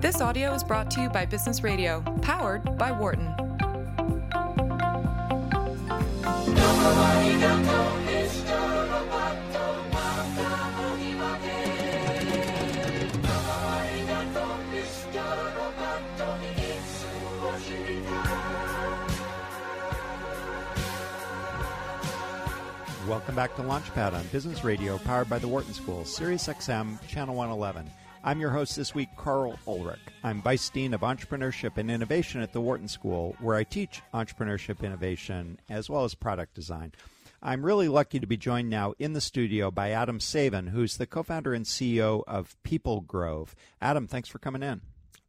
This audio is brought to you by Business Radio, powered by Wharton. Welcome back to Launchpad on Business Radio, powered by the Wharton School, Sirius XM, Channel 111. I'm your host this week, Karl Ulrich. I'm Vice Dean of Entrepreneurship and Innovation at the Wharton School, where I teach entrepreneurship innovation as well as product design. I'm really lucky to be joined now in the studio by Adam Saven, who's the co founder and CEO of People Grove. Adam, thanks for coming in.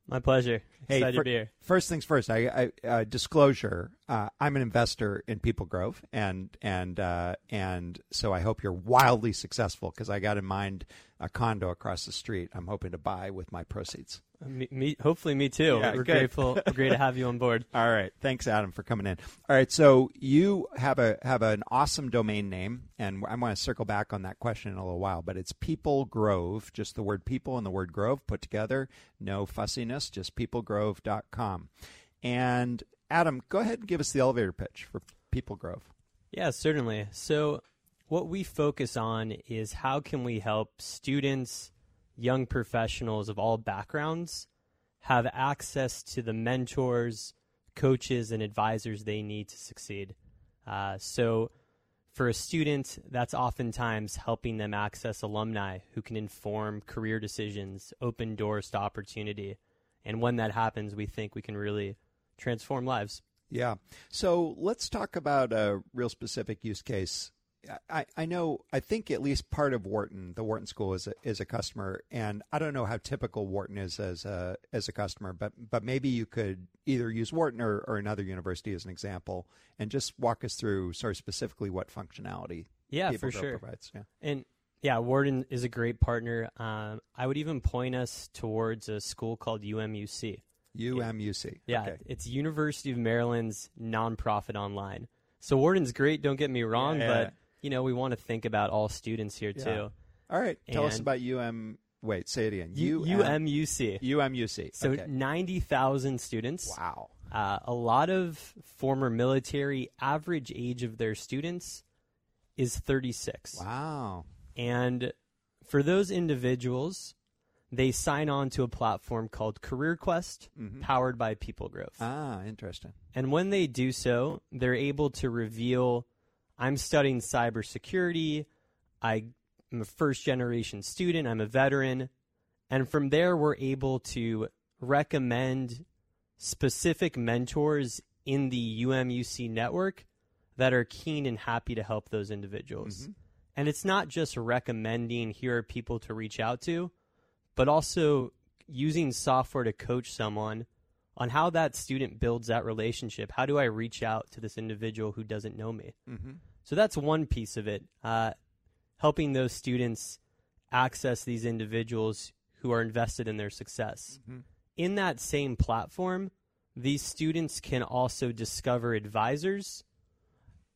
My pleasure. Hey, Excited fir- to be here. First things first. I, I uh, disclosure. Uh, I'm an investor in People Grove, and and uh, and so I hope you're wildly successful because I got in mind a condo across the street. I'm hoping to buy with my proceeds. Me, me, hopefully, me too. Yeah, We're good. grateful. great to have you on board. All right, thanks, Adam, for coming in. All right, so you have a have an awesome domain name, and I want to circle back on that question in a little while. But it's People Grove, just the word people and the word grove put together. No fussiness, just peoplegrove.com. And Adam, go ahead and give us the elevator pitch for People Grove. Yeah, certainly. So, what we focus on is how can we help students, young professionals of all backgrounds, have access to the mentors, coaches, and advisors they need to succeed. Uh, so, for a student, that's oftentimes helping them access alumni who can inform career decisions, open doors to opportunity. And when that happens, we think we can really transform lives. Yeah. So let's talk about a real specific use case. I, I know, I think at least part of Wharton, the Wharton School is a, is a customer, and I don't know how typical Wharton is as a as a customer, but but maybe you could either use Wharton or, or another university as an example, and just walk us through sort of specifically what functionality. Yeah, for sure. Provides. Yeah. And yeah, Wharton is a great partner. Um, I would even point us towards a school called UMUC. UMUC. Yeah, Okay. it's University of Maryland's nonprofit online. So Wharton's great, don't get me wrong, Yeah, yeah. but you know we want to think about all students here Yeah. too. All right. Tell us about UM. Wait, say it again. U- UM, UMUC. UMUC. So okay. ninety thousand students. wow. Uh, a lot of former military. Average age of their students is thirty six. Wow. And for those individuals, they sign on to a platform called CareerQuest, Mhm. powered by People Grove. Ah, interesting. And when they do so, they're able to reveal I'm studying cybersecurity, I'm a first generation student, I'm a veteran. And from there, we're able to recommend specific mentors in the UMUC network that are keen and happy to help those individuals. Mhm. And it's not just recommending here are people to reach out to, but also using software to coach someone on how that student builds that relationship. How do I reach out to this individual who doesn't know me? Mm-hmm. So that's one piece of it, uh, helping those students access these individuals who are invested in their success. Mhm. In that same platform, these students can also discover advisors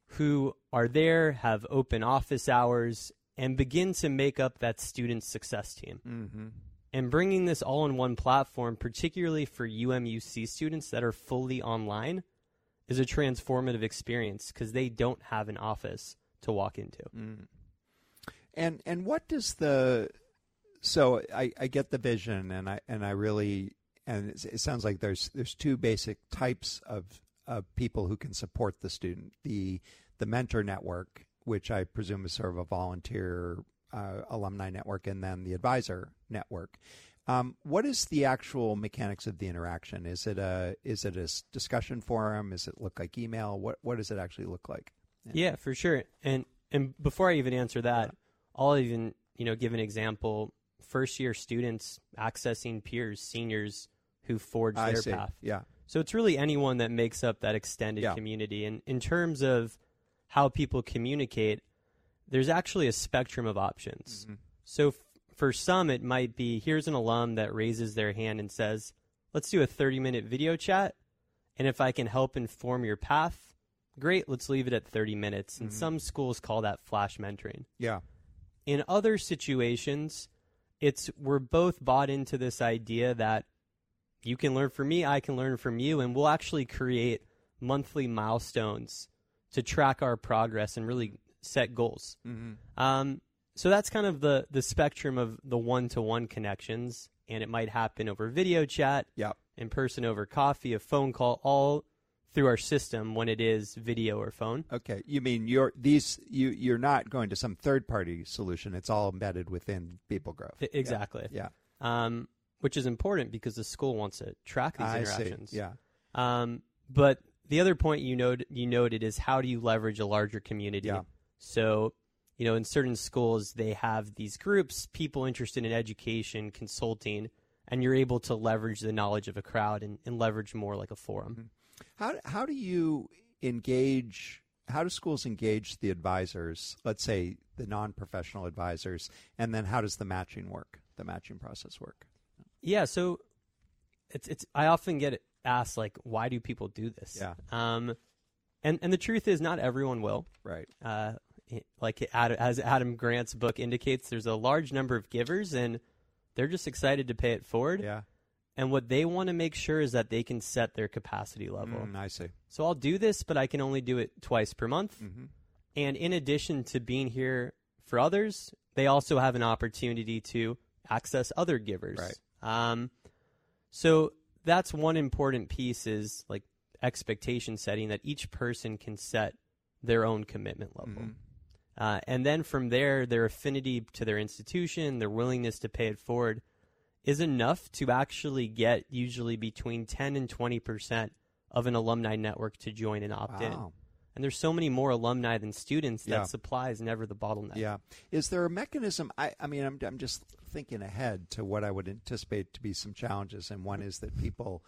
who are there, have open office hours, and begin to make up that student success team. Mm-hmm. And bringing this all in one platform, particularly for UMUC students that are fully online, is a transformative experience because they don't have an office to walk into. Mm. And and what does the so I, I get the vision and I and I really and it, it sounds like there's there's two basic types of of people who can support the student the the mentor network which I presume is sort of a volunteer uh, alumni network and then the advisor network. Um, what is the actual mechanics of the interaction? Is it a is it a discussion forum? Does it look like email? What what does it actually look like? Yeah, for sure. And and before I even answer that, I'll even you know give an example. First year students accessing peers, seniors who forged I their see. path. Yeah. So it's really anyone that makes up that extended Yeah. community. And in terms of how people communicate, there's actually a spectrum of options. Mhm. So f- for some, it might be here's an alum that raises their hand and says, let's do a 30 minute video chat. And if I can help inform your path, great, let's leave it at 30 minutes. And Mhm. some schools call that flash mentoring. Yeah. In other situations, it's we're both bought into this idea that you can learn from me, I can learn from you, and we'll actually create monthly milestones to track our progress and really set goals. Mm-hmm. Um, so that's kind of the the spectrum of the one to one connections, and it might happen over video chat, Yep. in person over coffee, a phone call, all through our system when it is video or phone. Okay. You mean you're these you you're not going to some third party solution. It's all embedded within People Grove. I- exactly. Yeah. Um, which is important because the school wants to track these I interactions. see. Yeah. Um, but the other point you noted you noted is how do you leverage a larger community? Yeah. So, you know, in certain schools they have these groups, people interested in education, consulting, and you're able to leverage the knowledge of a crowd and, and leverage more like a forum. Mm-hmm. How how do you engage? How do schools engage the advisors? Let's say the non-professional advisors, and then how does the matching work? The matching process work? Yeah, so it's it's I often get asked like why do people do this? Yeah. Um and and the truth is not everyone will. Right. Uh like as Adam Grant's book indicates there's a large number of givers and they're just excited to pay it forward. Yeah. And what they want to make sure is that they can set their capacity level. Mm, I see. So I'll do this, but I can only do it twice per month. hmm And in addition to being here for others, they also have an opportunity to access other givers. Right. Um, so that's one important piece is like expectation setting that each person can set their own commitment level. Mhm. Uh, and then from there, their affinity to their institution, their willingness to pay it forward is enough to actually get usually between 10 and 20% of an alumni network to join and opt in. And there's so many more alumni than students that Yeah. supply is never the bottleneck. Yeah. Is there a mechanism? I, I mean, I'm, I'm just thinking ahead to what I would anticipate to be some challenges. And one is that people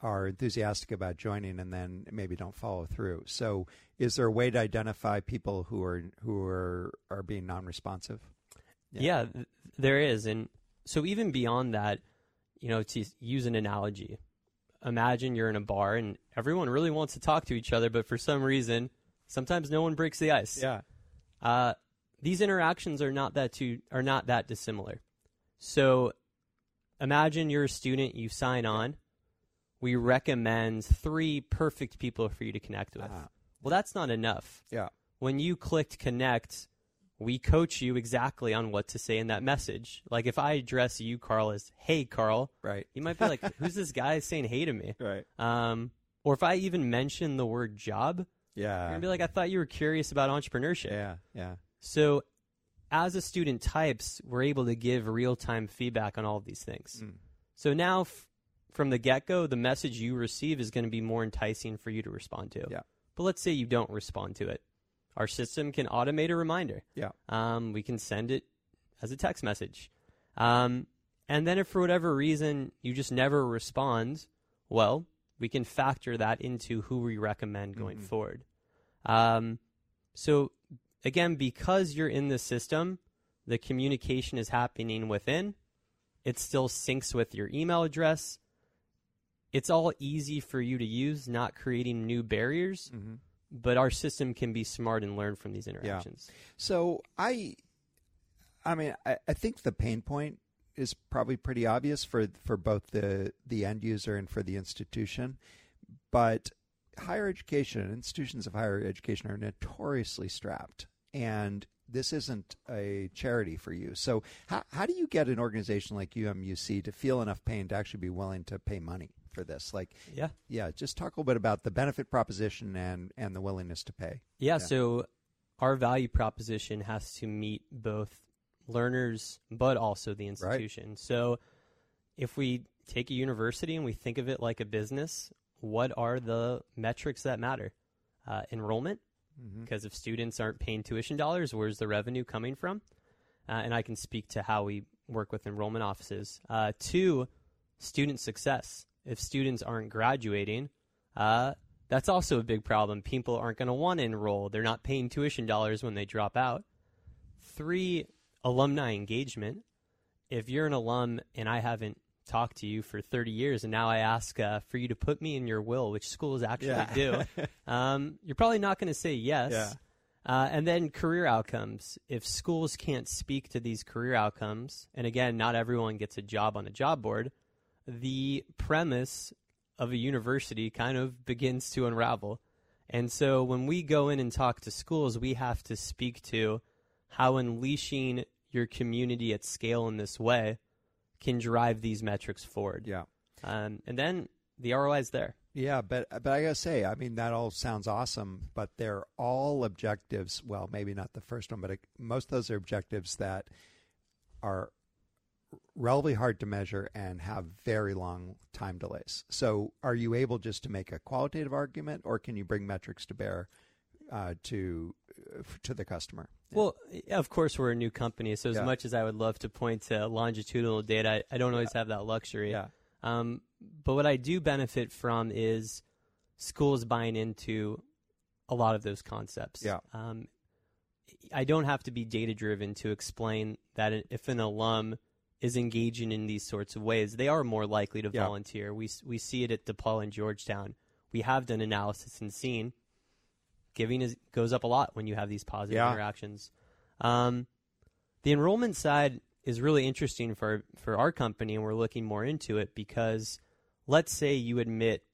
are enthusiastic about joining and then maybe don't follow through. So, is there a way to identify people who are who are are being non-responsive? Yeah. Yeah, there is. And so even beyond that, you know, to use an analogy, imagine you're in a bar and everyone really wants to talk to each other, but for some reason, sometimes no one breaks the ice. Yeah. Uh, these interactions are not that too are not that dissimilar. So imagine you're a student, you sign on. We recommend three perfect people for you to connect with. Ah. Well, that's not enough. Yeah. When you clicked connect, we coach you exactly on what to say in that message. Like if I address you, Karl, as "Hey, Karl," Right. you might be like, "Who's this guy saying hey to me?" Right. Um, or if I even mention the word job, you're Yeah. gonna be like, "I thought you were curious about entrepreneurship." Yeah. Yeah. So, as a student types, we're able to give real time feedback on all of these things. Mm. So now, f- from the get go, the message you receive is going to be more enticing for you to respond to. Yeah. But let's say you don't respond to it. Our system can automate a reminder. Yeah. Um, we can send it as a text message. Um, and then if for whatever reason you just never respond, well, we can factor that into who we recommend going Mhm. forward. Um, so again, because you're in the system, the communication is happening within. It still syncs with your email address. It's all easy for you to use, not creating new barriers, hmm but our system can be smart and learn from these interactions. So I, I mean, I, I think the pain point is probably pretty obvious for for both the the end user and for the institution, but higher education institutions of higher education are notoriously strapped, and this isn't a charity for you. So how how do you get an organization like UMUC to feel enough pain to actually be willing to pay money for this? Like, Yeah. yeah, just talk a little bit about the benefit proposition and and the willingness to pay. Yeah, Yeah. so our value proposition has to meet both learners but also the institution. So if we take a university and we think of it like a business, what are the metrics that matter? Uh, enrollment, Mm-hmm. because if students aren't paying tuition dollars, where's the revenue coming from? Uh, and I can speak to how we work with enrollment offices. Uh, two, student success. If students aren't graduating, uh, that's also a big problem. People aren't going to want to enroll. They're not paying tuition dollars when they drop out. Three, alumni engagement. If you're an alum and I haven't talked to you for 30 years and now I ask uh, for you to put me in your will, which schools actually do, um, you're probably not going to say yes. Yeah. Uh, and then career outcomes. If schools can't speak to these career outcomes, and again, not everyone gets a job on a job board, the premise of a university kind of begins to unravel. And so when we go in and talk to schools, we have to speak to how unleashing your community at scale in this way can drive these metrics forward. Yeah. Um, and then the ROI is there. Yeah, but but I gotta say, I mean, that all sounds awesome, but they're all objectives. Well, maybe not the first one, but it, most of those are objectives that are relatively hard to measure and have very long time delays. So, are you able just to make a qualitative argument, or can you bring metrics to bear uh, to to the customer? Well, of course, we're a new company, so as Yeah. much as I would love to point to longitudinal data, I, I don't always have that luxury. Yeah. Um, but what I do benefit from is schools buying into a lot of those concepts. Yeah. Um, I don't have to be data driven to explain that if an alum is engaging in these sorts of ways, they are more likely to Yeah. volunteer. We we see it at DePaul and Georgetown. We have done analysis and seen giving is goes up a lot when you have these positive Yeah. interactions. Um, the enrollment side is really interesting for for our company, and we're looking more into it because let's say you admit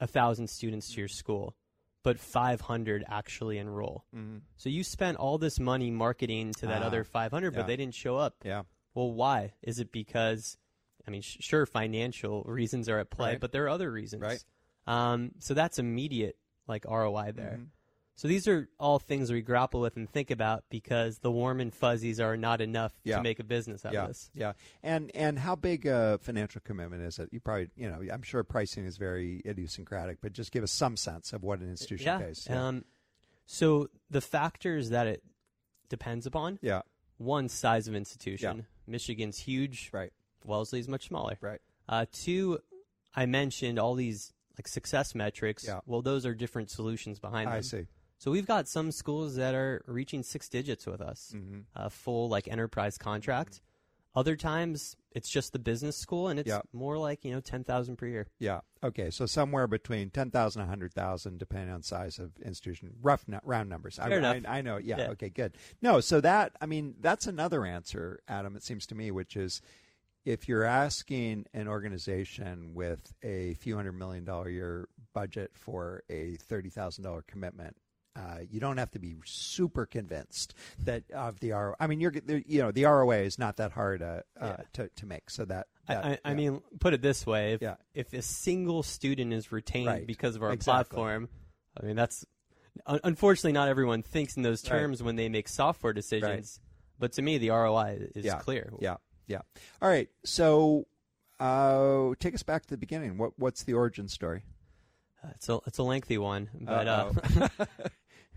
a thousand students to your school, but 500 actually enroll. Mm-hmm. So you spent all this money marketing to that Ah, other 500, yeah. but they didn't show up. Yeah. Well, why? Is it because, I mean, sh- sure, financial reasons are at play, Right. but there are other reasons. Right. Um, so that's immediate, like ROI there. Mhm. So these are all things we grapple with and think about because the warm and fuzzies are not enough Yeah. to make a business out yeah, of this. Yeah, and and how big a financial commitment is it? You probably, you know, I'm sure pricing is very idiosyncratic, but just give us some sense of what an institution Yeah. pays. Um, so the factors that it depends upon yeah, one, size of institution. Michigan's huge. right, Wellesley's much smaller. right. Uh, two, I mentioned all these like success metrics. Yeah. Well, those are different solutions behind them. I see. So we've got some schools that are reaching six digits with us, hmm a full like enterprise contract. Other times it's just the business school, and it's Yeah. more like you know ten thousand per year. Yeah. Okay. So somewhere between ten thousand and hundred thousand, depending on size of institution. Rough round numbers. I, Fair enough. I, I know. Yeah, Yeah. Okay. Good. No. So that I mean that's another answer, Adam. It seems to me, which is if you're asking an organization with a few hundred million dollar a year budget for a thirty thousand dollar commitment. Uh, you don't have to be super convinced that of the ROI. I mean, you're the- you know the ROA is not that hard uh, uh, Yeah. to to make. So that, I, that I, I yeah. mean, put it this way: if Yeah. if a single student is retained Right. because of our Exactly. platform, I mean that's un- unfortunately not everyone thinks in those Right. terms when they make software decisions. But to me, the ROI is clear. Yeah, yeah. All right. So, uh, take us back to the beginning. What what's the origin story? Uh, It's a it's a lengthy one, but uh,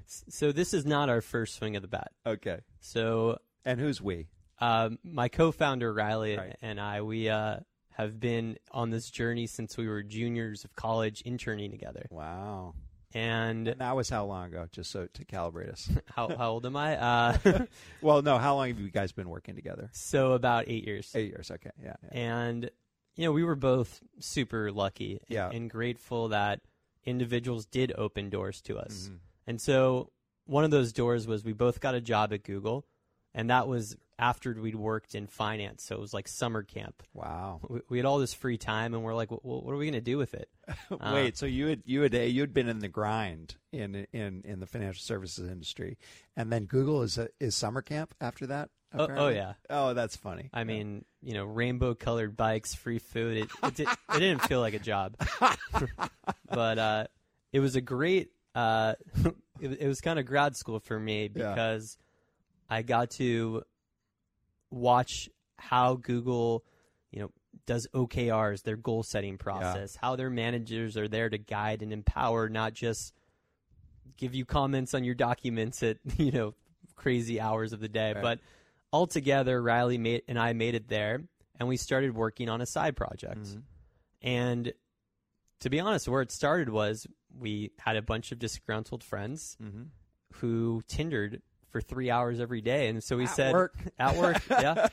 so this is not our first swing of the bat. okay. So And who's we? um, my co-founder Riley Right. and I, we uh, have been on this journey since we were juniors of college, interning together. Wow. And And that was how long ago? Just so to calibrate us. how how old am I? Uh, well, no. How long have you guys been working together? so about eight years. Eight years. Okay. Yeah. yeah. And you know, we were both super lucky and, Yeah. and grateful that individuals did open doors to us. Mhm. And so one of those doors was we both got a job at Google, and that was after we'd worked in finance. So it was like summer camp. Wow. We, we had all this free time, and we're like, well, what are we going to do with it? Uh, Wait. So you had you had you had been in the grind in in in the financial services industry, and then Google is a, is summer camp after that. Oh, oh, yeah. Oh, that's funny. I Yeah. mean, you know, rainbow colored bikes, free food. It, it, did, it didn't feel like a job, but uh, it was a great. Uh, it, it was kind of grad school for me Yeah. because I got to watch how Google, you know, does OKRs, their goal setting process, how their managers are there to guide and empower, not just give you comments on your documents at you know crazy hours of the day, Right. but altogether, Riley made and I made it there, and we started working on a side project. Mhm. And to be honest, where it started was we had a bunch of disgruntled friends Mhm. who Tindered for three hours every day, and so we At said work. at work, yeah.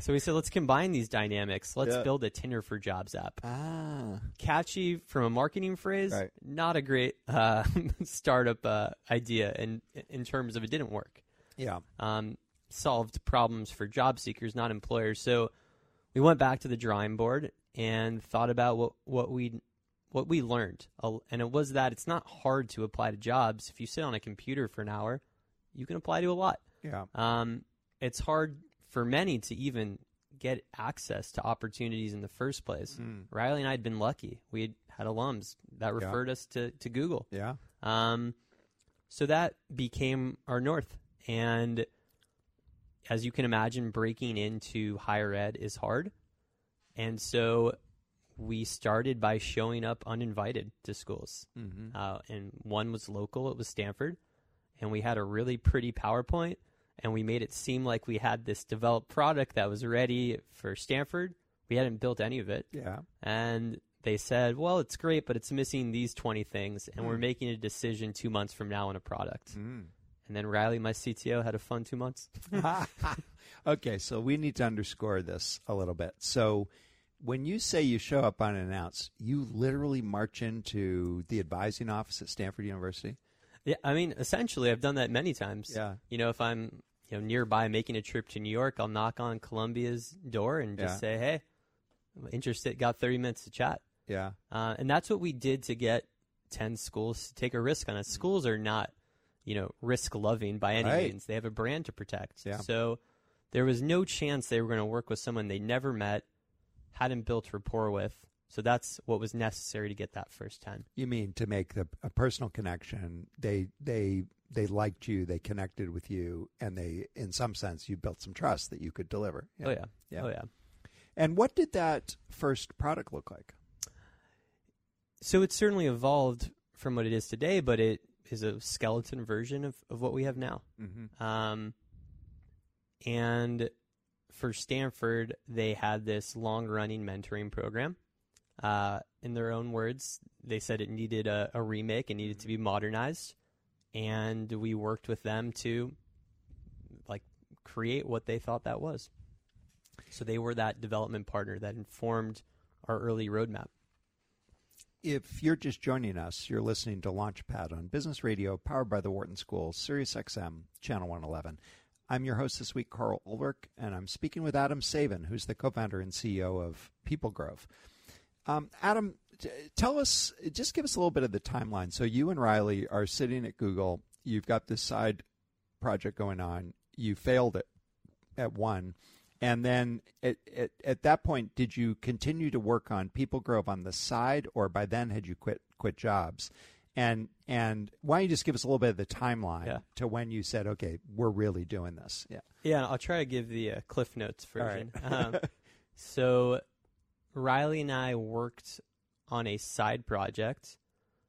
So we said let's combine these dynamics. Let's Yeah. build a Tinder for Jobs app. Ah. Catchy from a marketing phrase, Right. not a great uh, startup uh, idea, in in terms of it didn't work Yeah. um, solved problems for job seekers, not employers. So we went back to the drawing board and thought about what what we what we learned, and it was that it's not hard to apply to jobs. If you sit on a computer for an hour, you can apply to a lot. Yeah. Um, it's hard for many to even get access to opportunities in the first place. Mm. Riley and I had been lucky. We had had alums that Yeah. referred us to, to Google. Yeah. Um, so that became our north. And as you can imagine, breaking into higher ed is hard. And so we started by showing up uninvited to schools. Mm-hmm. Uh, and one was local, it was Stanford. And we had a really pretty PowerPoint. And we made it seem like we had this developed product that was ready for Stanford. We hadn't built any of it Yeah. and they said, "Well, it's great, but it's missing these 20 things, and we're Hmm. making a decision 2 months from now on a product." Mm. And then Riley, my CTO, had a fun 2 months. okay, so we need to underscore this a little bit. So, when you say you show up unannounced, you literally march into the advising office at Stanford University. yeah, I mean, essentially I've done that many times. Yeah. You know, if I'm, you know, nearby making a trip to New York, I'll knock on Columbia's door and just Yeah. say, "Hey, I'm interested, got 30 minutes to chat." Yeah. Uh, and that's what we did to get 10 schools to take a risk on us. Schools are not, you know, risk loving by any Right. means. They have a brand to protect. Yeah. So there was no chance they were going to work with someone they never met, hadn't built rapport with. So that's what was necessary to get that first 10. You mean to make the a personal connection? They they they liked you, they connected with you, and they, in some sense, you built some trust that you could deliver. Oh, yeah. Yeah. Oh, yeah. And what did that first product look like? So it's certainly evolved from what it is today, but it is a skeleton version of, of what we have now. Mm-hmm. Um, and for Stanford, they had this long running mentoring program. Uh, in their own words, they said it needed a, a remake, it needed to be modernized. And we worked with them to like create what they thought that was. So they were that development partner that informed our early roadmap. If you're just joining us, you're listening to Launchpad on Business Radio, powered by the Wharton School, Sirius XM, Channel 111. I'm your host this week, Karl Ulrich, and I'm speaking with Adam Saven, who's the co-founder and CEO of People Grove. Um, Adam, t- tell us, just give us a little bit of the timeline. So you and Riley are sitting at Google. You've got this side project going on. You failed it at one. And then at, at, at that point, did you continue to work on People Grove on the side, or by then had you quit quit jobs? And and why don't you just give us a little bit of the timeline Yeah. to when you said, okay, we're really doing this? Yeah. Yeah, I'll try to give the uh, Cliff Notes All right. version. um, so, Riley and I worked on a side project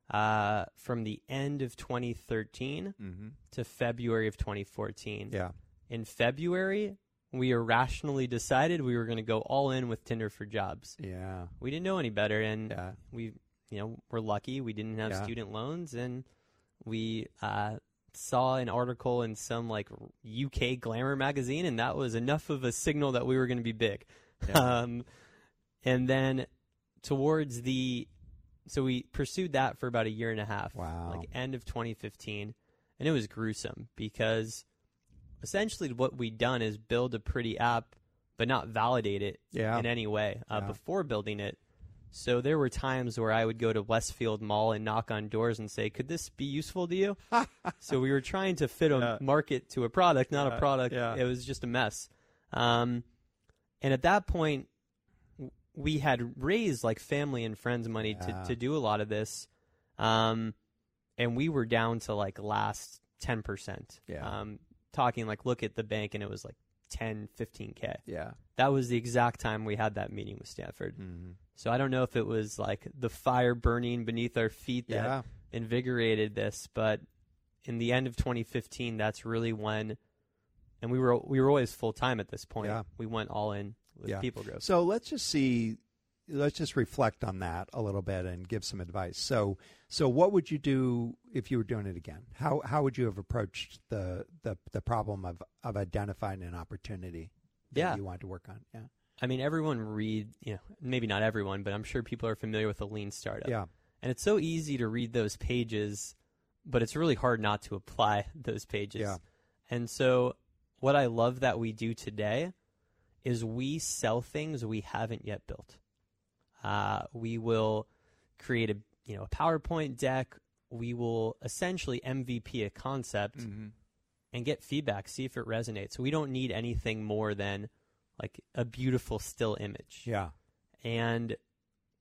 uh, from the end of 2013 mm-hmm. to February of 2014. Yeah. In February, we irrationally decided we were going to go all in with Tinder for Jobs. Yeah. We didn't know any better, and Yeah. we, you know, we're lucky. We didn't have Yeah. student loans, and we uh, saw an article in some like UK glamour magazine, and that was enough of a signal that we were going to be big. Yeah. Um, and then towards the, so we pursued that for about a year and a half. Wow. Like end of 2015, and it was gruesome because essentially what we'd done is build a pretty app, but not validate it Yeah. in any way uh, Yeah. before building it. So there were times where I would go to Westfield Mall and knock on doors and say, "Could this be useful to you?" so we were trying to fit a Yeah. market to a product, not Yeah, a product. yeah. It was just a mess. Um, and at that point, we had raised like family and friends money to, to do a lot of this. Um, and we were down to like last 10%. Yeah. Um, talking like, look at the bank and it was like 10, 15K. Yeah. That was the exact time we had that meeting with Stanford. Mm-hmm. So I don't know if it was like the fire burning beneath our feet that Yeah. invigorated this, but in the end of 2015, that's really when, and we were we were always full time at this point. Yeah. We went all in with Yeah. People Grove. So let's just see. Let's just reflect on that a little bit and give some advice. So, so what would you do if you were doing it again? How how would you have approached the the, the problem of, of identifying an opportunity that Yeah. you wanted to work on? Yeah, I mean, everyone read, you know, maybe not everyone, but I'm sure people are familiar with a lean startup. yeah, And it's so easy to read those pages, but it's really hard not to apply those pages. Yeah. And so, what I love that we do today is we sell things we haven't yet built. Uh, we will create a you know a PowerPoint deck. We will essentially MVP a concept Mm-hmm. and get feedback, see if it resonates. We don't need anything more than like a beautiful still image. Yeah. And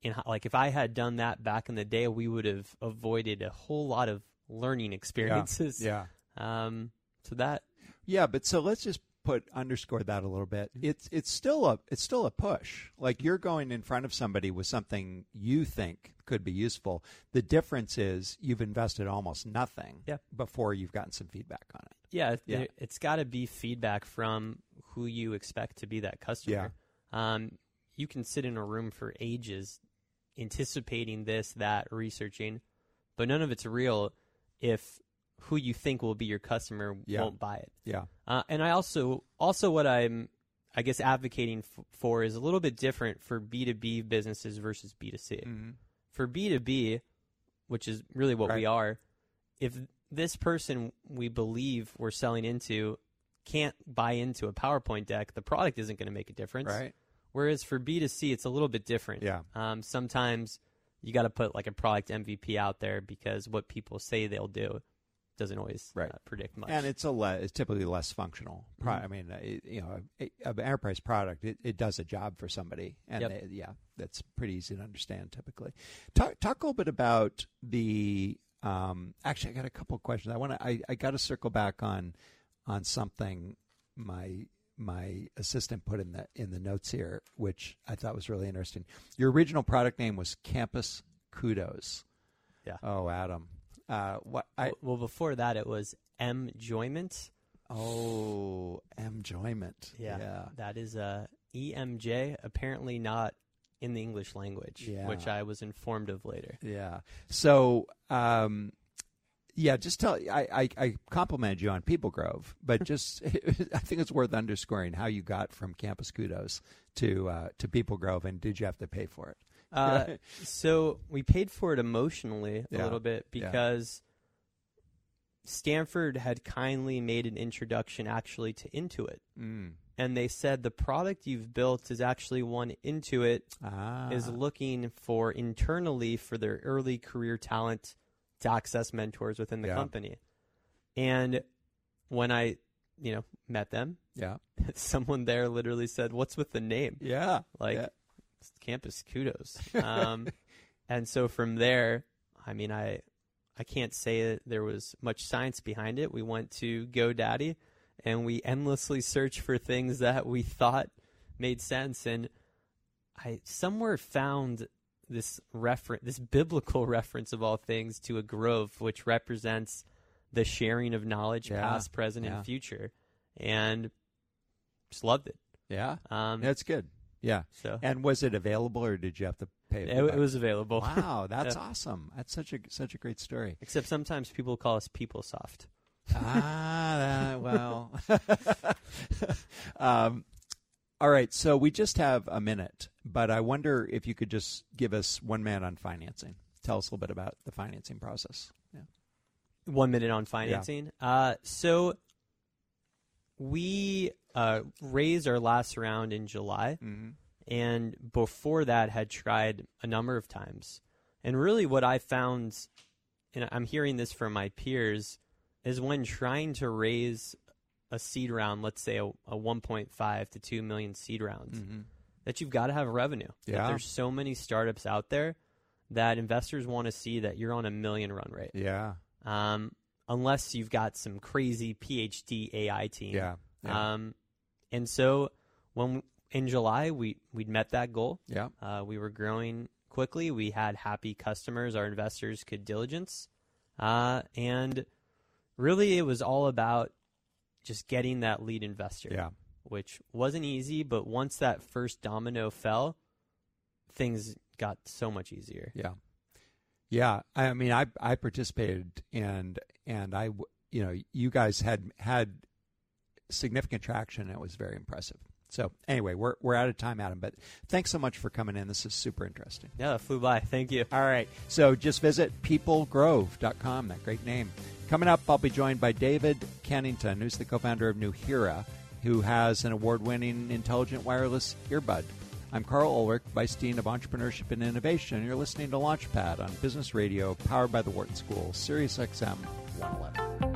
in like if I had done that back in the day, we would have avoided a whole lot of learning experiences. Yeah. Um. So that Yeah, but so let's just put underscore that a little bit. It's it's still a it's still a push. Like you're going in front of somebody with something you think could be useful. The difference is you've invested almost nothing Yeah. before you've gotten some feedback on it. yeah, Yeah. there- it's got to be feedback from who you expect to be that customer. Yeah. Um. You can sit in a room for ages, anticipating this, that, researching, but none of it's real if who you think will be your customer Yeah. won't buy it. Yeah. Uh, and I also also what I'm I guess advocating f- for is a little bit different for B2B businesses versus B2C. Mm-hmm. For B2B, which is really what we are, if this person we believe we're selling into can't buy into a PowerPoint deck, the product isn't going to make a difference. Right. Whereas for B2C, it's a little bit different. Yeah. Um, sometimes you got to put like a product MVP out there because what people say they'll do doesn't always Right. uh, predict much. And it's a le- it's typically less functional. Pro- Mhm. I mean, uh, it, you know, an enterprise product it, it does a job for somebody, and Yep. they- yeah, that's pretty easy to understand. Typically, talk talk a little bit about the. Um, actually, I got a couple of questions. I want to. I, I got to circle back on on something my my assistant put in the in the notes here, which I thought was really interesting. Your original product name was Campus Kudos. Yeah. Oh, Adam. Uh, what I well, before that, it was Enjoyment. Oh, enjoyment. Yeah, that is uh, EMJ. Apparently not in the English language, Yeah. which I was informed of later. Yeah. So, um, yeah, just tell I, I, I complimented you on People Grove, but just I think it's worth underscoring how you got from Campus Kudos to uh, to People Grove, and did you have to pay for it? Uh, so we paid for it emotionally a Yeah. little bit Yeah. because Stanford had kindly made an introduction actually to Intuit. Mm. And they said the product you've built is actually one Intuit Ah, is looking for internally for their early career talent to access mentors within the Yeah. company. And when I, you know, met them, yeah, someone there literally said, "What's with the name?" yeah, Like yeah. Campus kudos. Um, and so from there, I mean, I I can't say that there was much science behind it. We went to GoDaddy and we endlessly searched for things that we thought made sense, and I somewhere found this reference, this biblical reference of all things, to a grove, which represents the sharing of knowledge, Yeah. past, present, Yeah. and future, and just loved it. yeah. Um, That's good. Yeah. so And was it available, or did you have to pay? it, it was available. Wow, that's Yeah. awesome. That's such a such a great story. Except sometimes people call us PeopleSoft. ah, that, well. um, all right, so we just have a minute, but I wonder if you could just give us one minute on financing. Tell us a little bit about the financing process. Yeah. One minute on financing. Uh, so we uh, raised our last round in July, Mm-hmm. and before that had tried a number of times. And really, what I found, and I'm hearing this from my peers, is when trying to raise a seed round, let's say a, a 1.5 to 2 million seed rounds, Mm-hmm. that you've got to have revenue. That Yeah. there's so many startups out there that investors want to see that you're on a million run rate. Yeah. Um, unless you've got some crazy PhD AI team. Yeah. Yeah. Um, and so when in July we we'd met that goal. yeah. Uh, we were growing quickly. We had happy customers. Our investors could diligence, uh, and really it was all about just getting that lead investor Yeah. which wasn't easy, but once that first domino fell, things got so much easier. Yeah. Yeah. I mean, I I participated and and I you know you guys had had significant traction. And It was very impressive. So anyway, we're we're out of time, Adam. But thanks so much for coming in. This is super interesting. Yeah, that flew by. Thank you. All right. So just visit peoplegrove.com, that great name. Coming up, I'll be joined by David Cannington, who's the co founder of New Nuheara, who has an award winning intelligent wireless earbud. I'm Karl Ulrich, Vice Dean of Entrepreneurship and Innovation. You're listening to Launchpad on Business Radio, powered by the Wharton School, Sirius XM 111.